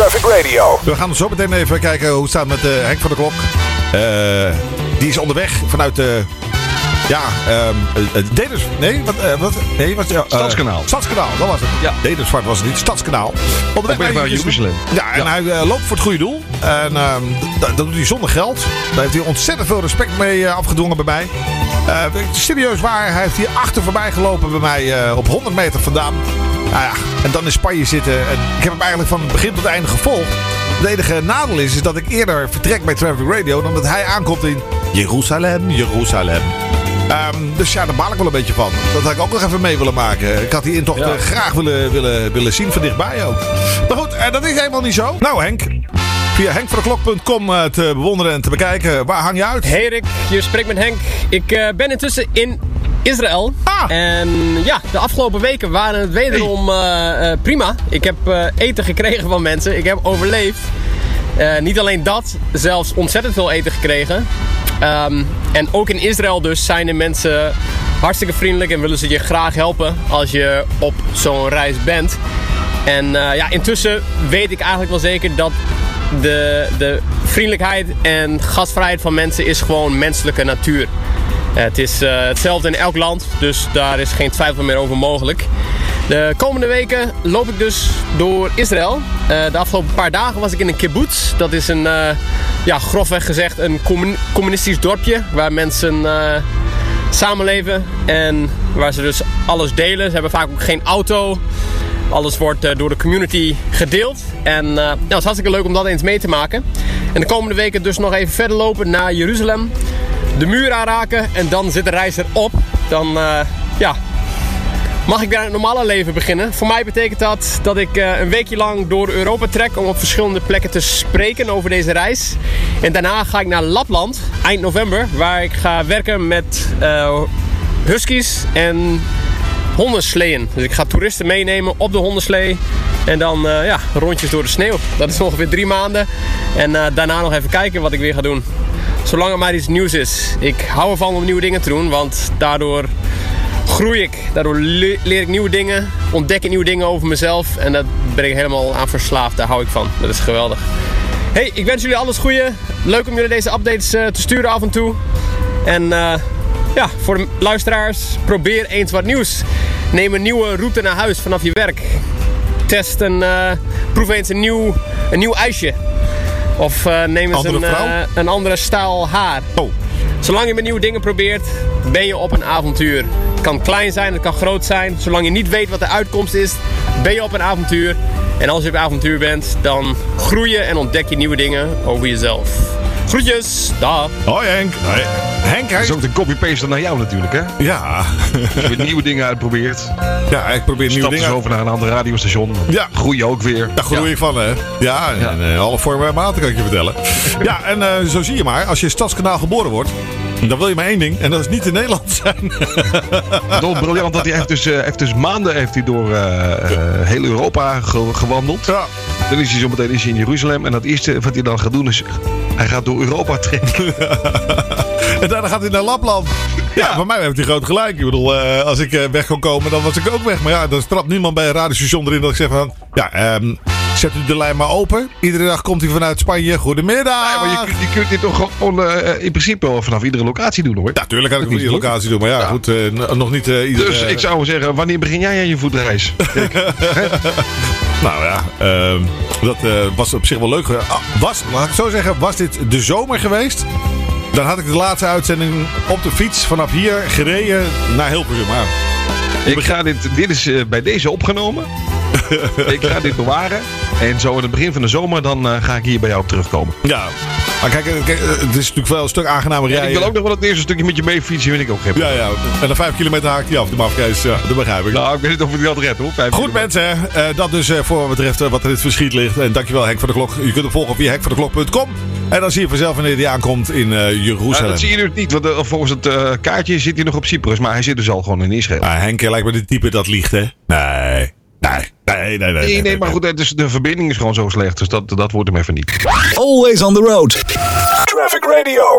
Traffic Radio. We gaan zo meteen even kijken hoe het staat met uh, Henk van der Klok. Uh, die is onderweg vanuit de. Ja, um, uh, Deders. Nee, wat, uh, wat? Nee, wat, uh, Stadskanaal. Stadskanaal, dat was het. Ja. Dedersvart was het niet, Stadskanaal. Onderweg naar Jeruzalem. Ja, en ja. hij loopt voor het goede doel. En dat, dat doet hij zonder geld. Daar heeft hij ontzettend veel respect mee afgedwongen bij mij. serieus waar, hij heeft hier achter voorbij gelopen bij mij op 100 meter vandaan. Nou ja, en dan in Spanje zitten. En ik heb hem eigenlijk van het begin tot het einde gevolgd. Het enige nadeel is, is dat ik eerder vertrek bij Traffic Radio dan dat hij aankomt in Jeruzalem, Jeruzalem. Um, dus ja, daar baal ik wel een beetje van. Dat had ik ook nog even mee willen maken. Ik had die intocht ja. graag willen, willen, willen zien van dichtbij ook. Maar goed, en dat is helemaal niet zo. Nou Henk, via henkvandeklok.com te bewonderen en te bekijken. Waar hang je uit? Hey Rick, je spreekt met Henk. Ik uh, ben intussen in Israël. Ah. En ja, de afgelopen weken waren het wederom uh, uh, prima. Ik heb uh, eten gekregen van mensen. Ik heb overleefd. niet alleen dat, zelfs ontzettend veel eten gekregen. Um, en ook in Israël dus zijn de mensen hartstikke vriendelijk en willen ze je graag helpen als je op zo'n reis bent. En ja, intussen weet ik eigenlijk wel zeker dat de, de vriendelijkheid en gastvrijheid van mensen is gewoon menselijke natuur. Het is uh, hetzelfde in elk land, dus daar is geen twijfel meer over mogelijk. De komende weken loop ik dus door Israël. Uh, de afgelopen paar dagen was ik in een kibbutz. Dat is een, uh, ja, grofweg gezegd, een communistisch dorpje waar mensen samenleven en waar ze dus alles delen. Ze hebben vaak ook geen auto. Alles wordt door de community gedeeld. En uh, nou, het is hartstikke leuk om dat eens mee te maken. En de komende weken dus nog even verder lopen naar Jeruzalem de muur aanraken en dan zit de reis erop. Dan uh, ja, mag ik aan het normale leven beginnen. Voor mij betekent dat dat ik uh, een weekje lang door Europa trek om op verschillende plekken te spreken over deze reis. En daarna ga ik naar Lapland eind november, waar ik ga werken met uh, huskies en hondensleeën. Dus ik ga toeristen meenemen op de hondenslee. En dan ja, rondjes door de sneeuw. Dat is ongeveer drie maanden. En daarna nog even kijken wat ik weer ga doen. Zolang er maar iets nieuws is. Ik hou ervan om nieuwe dingen te doen, want daardoor groei ik. Daardoor leer ik nieuwe dingen, ontdek ik nieuwe dingen over mezelf. En dat ben ik helemaal aan verslaafd. Daar hou ik van. Dat is geweldig. Hey, ik wens jullie alles goede. Leuk om jullie deze updates uh, te sturen af en toe. En uh, ja, voor de luisteraars, probeer eens wat nieuws. Neem een nieuwe route naar huis vanaf je werk. Test en uh, proef eens een nieuw, een nieuw ijsje. Of uh, neem eens een, uh, een andere stijl haar. Oh. Zolang je met nieuwe dingen probeert, ben je op een avontuur. Het kan klein zijn, het kan groot zijn. Zolang je niet weet wat de uitkomst is, ben je op een avontuur. En als je op avontuur bent, dan groei je en ontdek je nieuwe dingen over jezelf. Groetjes, dag. Hoi Henk. Hoi. Henk, hij... Dat is ook de copy-paste naar jou natuurlijk, hè? Ja. Je nieuwe dingen uitprobeert. Ja, ik probeer nieuwe Stap dingen dus over naar een ander radiostation. Ja. groei je ook weer. Daar groei Ja. ik van, hè? Ja, Ja. in eh, alle vormen en maten kan ik je vertellen. ja, en eh, zo zie je maar, als je in Stadskanaal geboren wordt, dan wil je maar één ding, en dat is niet in Nederland zijn. Dol briljant dat hij heeft dus, eh, heeft dus maanden heeft hij door heel Europa ge- gewandeld. ja. Dan is hij zo meteen is hij in Jeruzalem. En het eerste wat hij dan gaat doen is... Hij gaat door Europa trekken. En daarna gaat hij naar Lapland. Ja, Ja. voor mij heeft hij groot gelijk. Ik bedoel, eh, als ik eh, weg kon komen, dan was ik ook weg. Maar ja, dan strapt niemand bij een radiostation erin dat ik zeg van... Ja, ehm, zet u de lijn maar open. Iedere dag komt hij vanuit Spanje. Goedemiddag. Ja, maar je, kunt- je kunt dit toch gewoon eh, in principe wel vanaf iedere locatie doen hoor. Ja, tuurlijk kan ik Niet iedere locatie doen. Maar ja, Ja. goed, nog niet eh iedere... Dus ik zou zeggen, wanneer begin jij aan je voetreis? Nou ja, ehm, dat eh, was op zich wel leuk. Ah, Was, laat ik zo zeggen, was dit de zomer geweest? Dan had ik de laatste uitzending op de fiets vanaf hier gereden naar Hilversum. Maar ik ga dit, dit is eh, bij deze opgenomen. ik ga dit bewaren. En zo in het begin van de zomer, dan eh, ga ik hier bij jou op terugkomen. ja, maar kijk, eh, eh, het is natuurlijk wel een stuk aangenamer En rijden. ik wil ook nog wel het eerste stukje met je mee fietsen, vind ik ook geen Ja, ja. En dan vijf kilometer haakt hij af, de mafkees. Ja, dat begrijp ik. Nou, ik weet niet of ik dat red hoor. Vijf Goed kilometer. mensen, eh, dat dus voor wat betreft wat er in het verschiet ligt. En dankjewel Henk van de Klok. Je kunt hem volgen via henkvandeklok.com. En dan zie je vanzelf wanneer hij aankomt in Ja, Jeruzalem. dat zie je nu niet, want volgens het kaartje zit hij nog op Cyprus. Maar hij zit dus al gewoon in Israël. Ah, Henk lijkt me de type dat liegt, hè? Nee. Nee, nee, nee, nee. Nee, nee, maar goed, het is, de verbinding is gewoon zo slecht. Dus dat, dat wordt hem even niet. Always on the road. Traffic Radio.